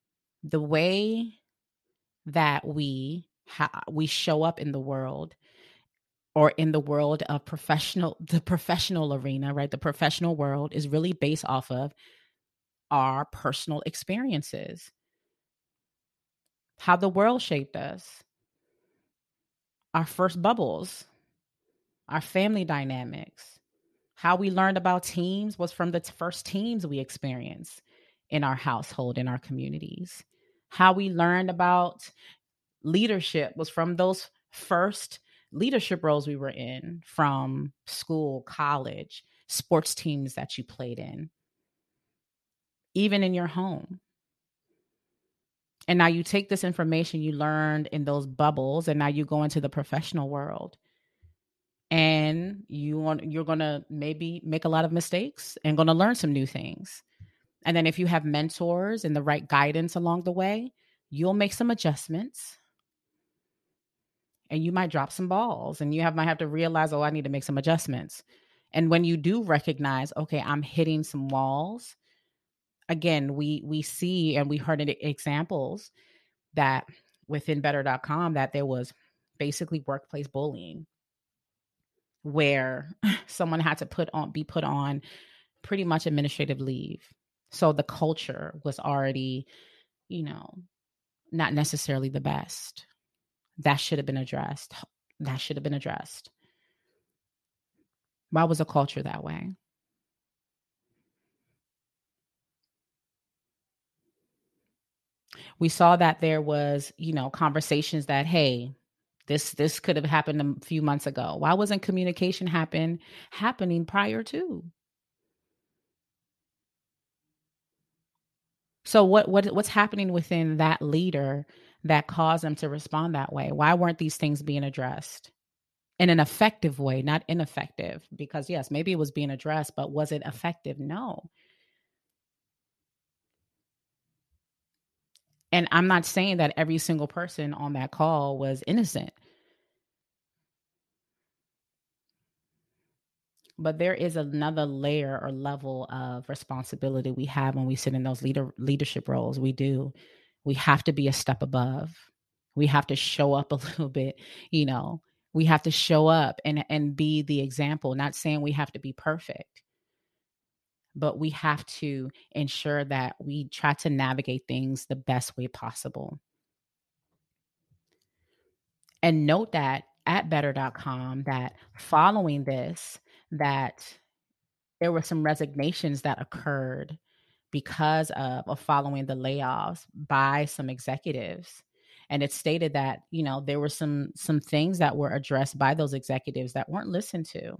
The way that we ha- we show up in the world or in the world of professional [LAUGHS] the professional arena right? The professional world is really based off of our personal experiences. How the world shaped us. Our first bubbles. Our family dynamics. How we learned about teams was from the first teams we experienced in our household in our communities. How we learned about leadership was from those first leadership roles we were in from school, college, sports teams that you played in, even in your home. And now you take this information you learned in those bubbles and now you go into the professional world. And you want you're going to maybe make a lot of mistakes and going to learn some new things. And then if you have mentors and the right guidance along the way, you'll make some adjustments and you might drop some balls and you have might have to realize oh i need to make some adjustments. And when you do recognize okay i'm hitting some walls again we we see and we heard examples that within better.com that there was basically workplace bullying where [LAUGHS] someone had to put on be put on pretty much administrative leave. So the culture was already you know not necessarily the best that should have been addressed. That should have been addressed. Why was a culture that way? We saw that there was, you know, conversations that, hey, this this could have happened a few months ago. Why wasn't communication happen happening prior to? So what what what's happening within that leader that caused them to respond that way? Why weren't these things being addressed in an effective way, not ineffective? Because, yes, maybe it was being addressed, but was it effective? No. And I'm not saying that every single person on that call was innocent. but there is another layer or level of responsibility we have when we sit in those leader leadership roles we do we have to be a step above. We have to show up [LAUGHS] a little bit, you know. We have to show up and and be the example, not saying we have to be perfect. but we have to ensure that we try to navigate things the best way possible. And note that at better.com that following this that there were some resignations that occurred because of, of following the layoffs by some executives. And it stated that you know there were some some things that were addressed by those executives that weren't listened to.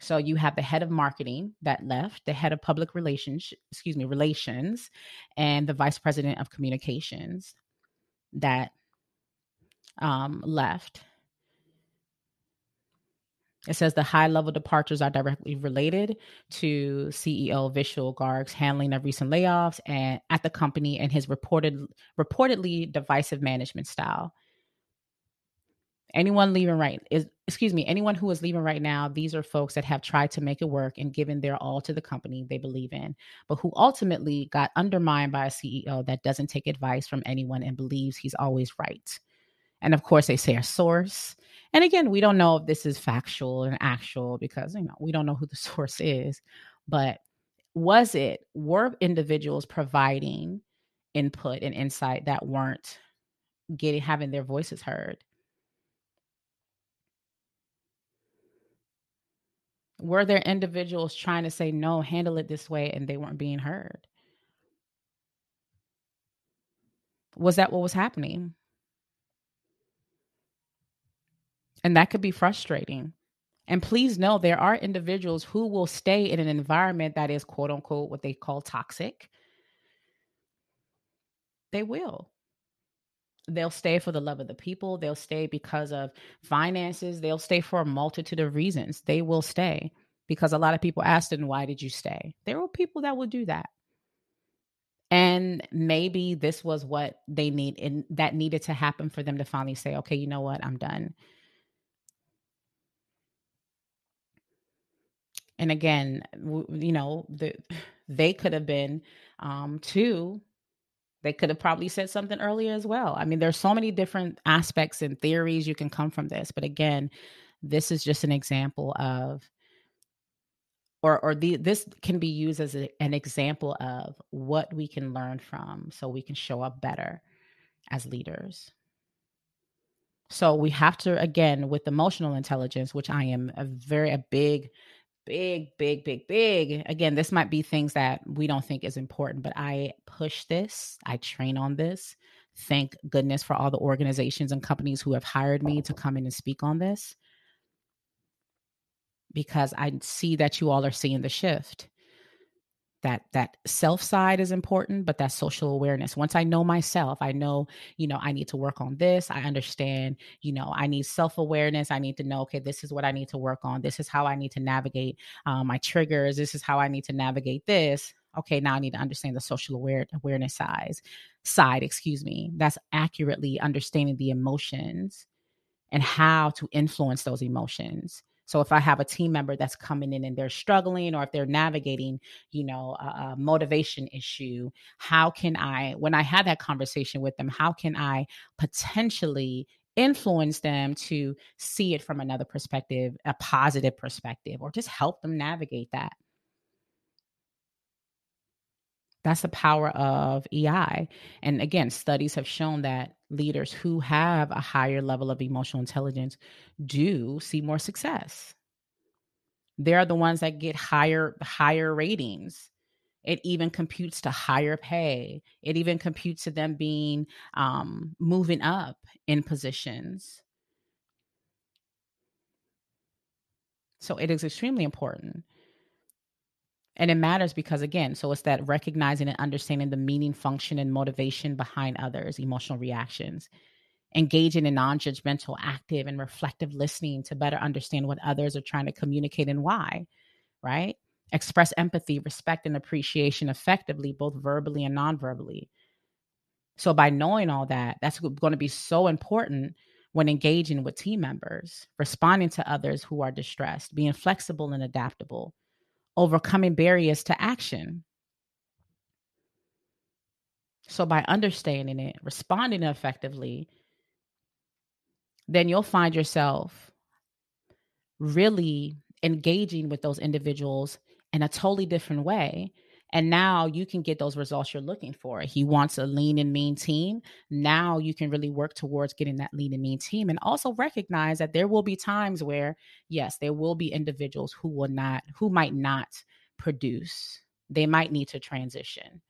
So you have the head of marketing that left the head of public relations excuse me relations and the vice president of communications that um, left it says the high level departures are directly related to CEO Vishal Garg's handling of recent layoffs and at the company and his reported reportedly divisive management style. Anyone leaving right is excuse me, anyone who is leaving right now, these are folks that have tried to make it work and given their all to the company they believe in, but who ultimately got undermined by a CEO that doesn't take advice from anyone and believes he's always right. And of course, they say a source and again, we don't know if this is factual and actual because you know we don't know who the [LAUGHS] source is, but was it were individuals providing input and insight that weren't getting having their voices heard? Were there individuals trying to say no, handle it this way, and they weren't being heard? Was that what was happening? And that could be frustrating. And please know there are individuals who will stay in an environment that is quote unquote what they call toxic. They will. They'll stay for the love of the people. They'll stay because of finances. They'll stay for a multitude of reasons. They will stay because a lot of people asked them, why did you stay? There were people that would do that. And maybe this was what they need and that needed to happen for them to finally say, okay, you know what? I'm done. And again you know the, they could have been um too they could have probably said something earlier as well. I mean there's so many different aspects and theories you can come from this but again this is just an example of or or the this can be used as a, an example of what we can learn from so we can show up better as leaders. So we have to again with emotional intelligence which i am a very a big big, big, big, big. Again, this might be things that we don't think is important, but I push this, I train on this. Thank goodness for all the organizations and companies who have hired me to come in and speak on this because I see that you all are seeing the shift that that self side is important but that social awareness. Once i know myself i know you know i need to work on this i understand you know i need self awareness i need to know okay this is what i need to work on this is how i need to navigate um, my triggers this is how i need to navigate this. Okay now i need to understand the social aware awareness size side excuse me that's accurately understanding the emotions and how to influence those emotions so if I have a team member that's coming in and they're struggling, or if they're navigating, you know, a, a, motivation issue, how can I, when I have that conversation with them, how can I potentially influence them to see it from another perspective, a positive perspective, or just help them navigate that? That's the power of EI. And again, studies have shown that leaders who have a higher level of emotional intelligence do see more success. They're the ones that get higher higher ratings. It even computes to higher pay. It even computes to them being um, moving up in positions. So it is extremely important. And it matters because, again, so it's that recognizing and understanding the meaning, function, and motivation behind others' emotional reactions, engaging in non judgmental, active, and reflective listening to better understand what others are trying to communicate and why, right? Express empathy, respect, and appreciation effectively, both verbally and non verbally. So, by knowing all that, that's going to be so important when engaging with team members, responding to others who are distressed, being flexible and adaptable overcoming barriers to action. So, by understanding it, responding effectively, then you'll find yourself really engaging with those individuals in a totally different way. And now you can get those results you're looking for. He wants a lean and mean team. Now you can really work towards getting that lean and mean team and also recognize that there will be times where, yes, there will be individuals who will not, who might not produce. They might need to transition.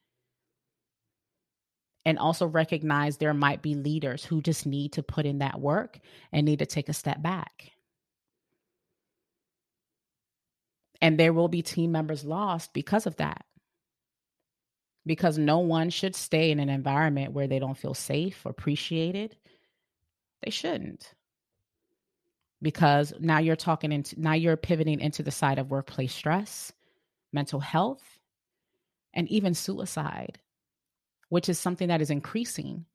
And also recognize there might be leaders who just need to put in that work and need to take a step back. And there will be team members lost because of that. Because no one should stay in an environment where they don't feel safe or appreciated. They shouldn't. Because now you're talking into now you're pivoting into the side of workplace stress, mental health, and even suicide, which is something that is increasing.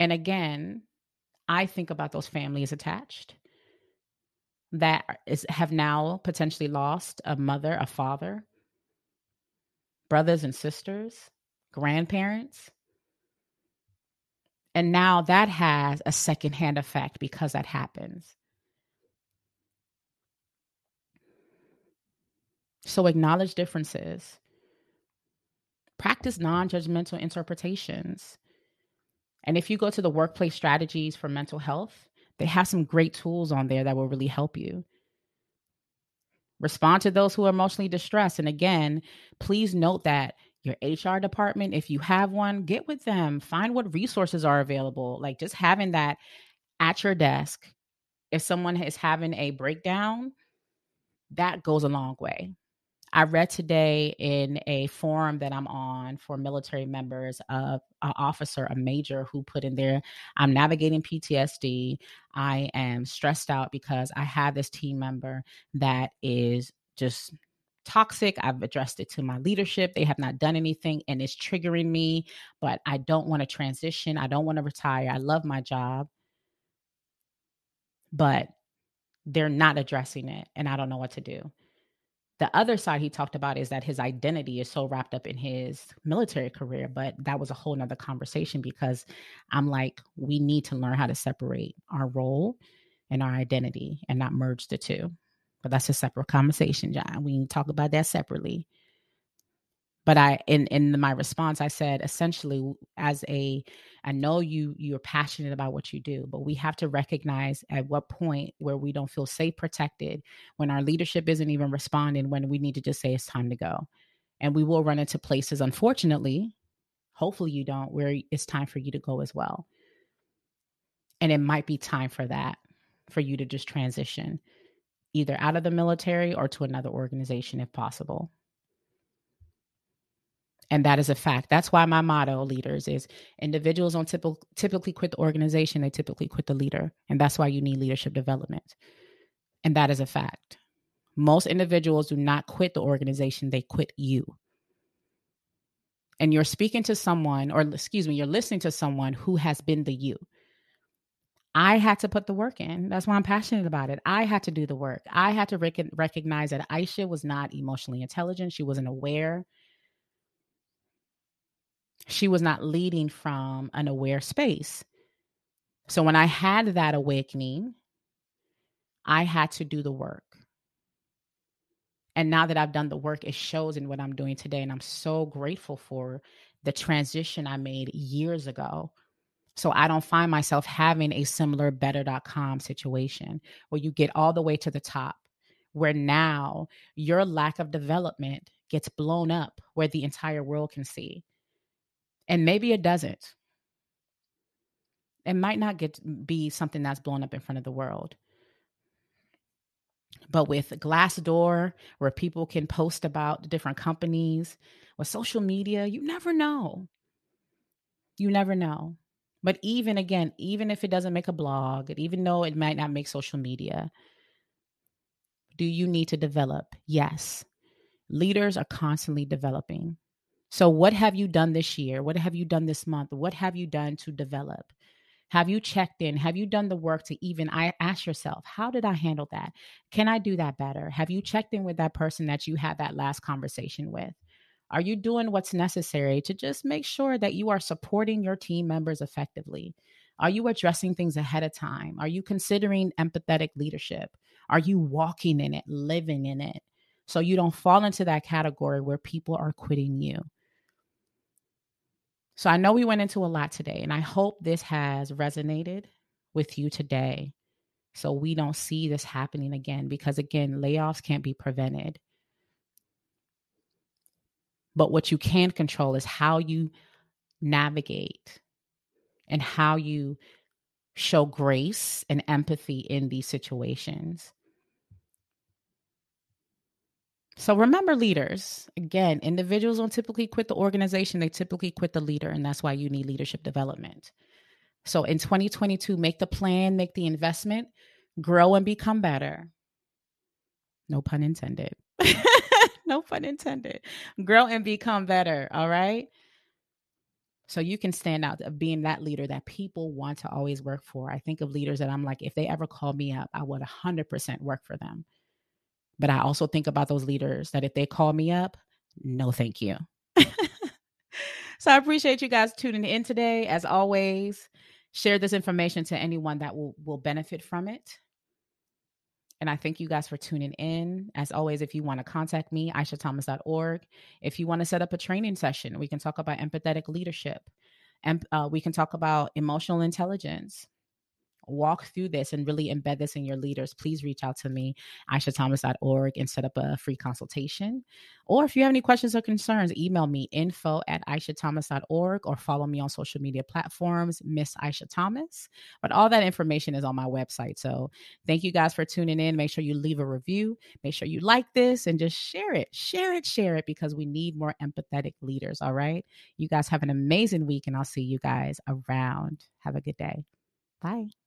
And again, I think about those families attached that is have now potentially lost a mother, a father, brothers and sisters, grandparents. And now that has a secondhand effect because that happens. So acknowledge differences. Practice non judgmental interpretations. And if you go to the workplace strategies for mental health, they have some great tools on there that will really help you. Respond to those who are emotionally distressed. And again, please note that your HR department, if you have one, get with them, find what resources are available. Like just having that at your desk. If someone is having a breakdown, that goes a long way. I read today in a forum that I'm on for military members of an officer, a major who put in there, I'm navigating PTSD. I am stressed out because I have this team member that is just toxic. I've addressed it to my leadership. They have not done anything and it's triggering me, but I don't want to transition. I don't want to retire. I love my job. But they're not addressing it and I don't know what to do the other side he talked about is that his identity is so wrapped up in his military career but that was a whole nother conversation because i'm like we need to learn how to separate our role and our identity and not merge the two. But that's a separate conversation john. We can talk about that separately but i in in my response i said essentially as a i know you you're passionate about what you do but we have to recognize at what point where we don't feel safe protected when our leadership isn't even responding when we need to just say it's time to go. And we will run into places unfortunately hopefully you don't where it's time for you to go as well. And it might be time for that for you to just transition either out of the military or to another organization if possible and that is a fact. That's why my motto, leaders, is individuals don't typical, typically quit the organization, they typically quit the leader. And that's why you need leadership development. And that is a fact. Most individuals do not quit the organization, they quit you. And you're speaking to someone, or excuse me, you're listening to someone who has been the you. I had to put the work in. That's why I'm passionate about it. I had to do the work. I had to rec- recognize that Aisha was not emotionally intelligent. She wasn't aware she was not leading from an aware space. So when I had that awakening, I had to do the work. And now that I've done the work, it shows in what I'm doing today. And I'm so grateful for the transition I made years ago. So I don't find myself having a similar better.com situation where you get all the way to the top, where now your lack of development gets blown up where the entire world can see. And maybe it doesn't. It might not get be something that's blown up in front of the world. But with Glassdoor, where people can post about different companies, with social media, you never know. You never know. But even again, even if it doesn't make a blog, even though it might not make social media, do you need to develop? Yes. Leaders are constantly developing. So, what have you done this year? What have you done this month? What have you done to develop? Have you checked in? Have you done the work to even I ask yourself, how did I handle that? Can I do that better? Have you checked in with that person that you had that last conversation with? Are you doing what's necessary to just make sure that you are supporting your team members effectively? Are you addressing things ahead of time? Are you considering empathetic leadership? Are you walking in it, living in it? so you don't fall into that category where people are quitting you. So I know we went into a lot today, and I hope this has resonated with you today so we don't see this happening again because, again, layoffs can't be prevented. But what you can control is how you navigate and how you show grace and empathy in these situations. So remember leaders. Again, individuals don't typically quit the organization, they typically quit the leader, and that's why you need leadership development. So in 2022, make the plan, make the investment, grow and become better. No pun intended. [LAUGHS] no pun intended. Grow and become better. All right. So you can stand out of being that leader that people want to always work for. I think of leaders that I'm like, if they ever call me up, I would 100% work for them but I also think about those leaders that if they call me up, no, thank you. [LAUGHS] so I appreciate you guys tuning in today. As always, share this information to anyone that will, will benefit from it. And I thank you guys for tuning in. As always, if you want to contact me, aishathomas.org. If you want to set up a training session, we can talk about empathetic leadership. And uh, we can talk about emotional intelligence walk through this and really embed this in your leaders, please reach out to me, aishathomas.org, and set up a free consultation. Or if you have any questions or concerns, email me info at aishathomas.org or follow me on social media platforms, Miss Aisha Thomas. But all that information is on my website. So thank you guys for tuning in. Make sure you leave a review. Make sure you like this and just share it. Share it, share it because we need more empathetic leaders. All right. You guys have an amazing week and I'll see you guys around. Have a good day. Bye.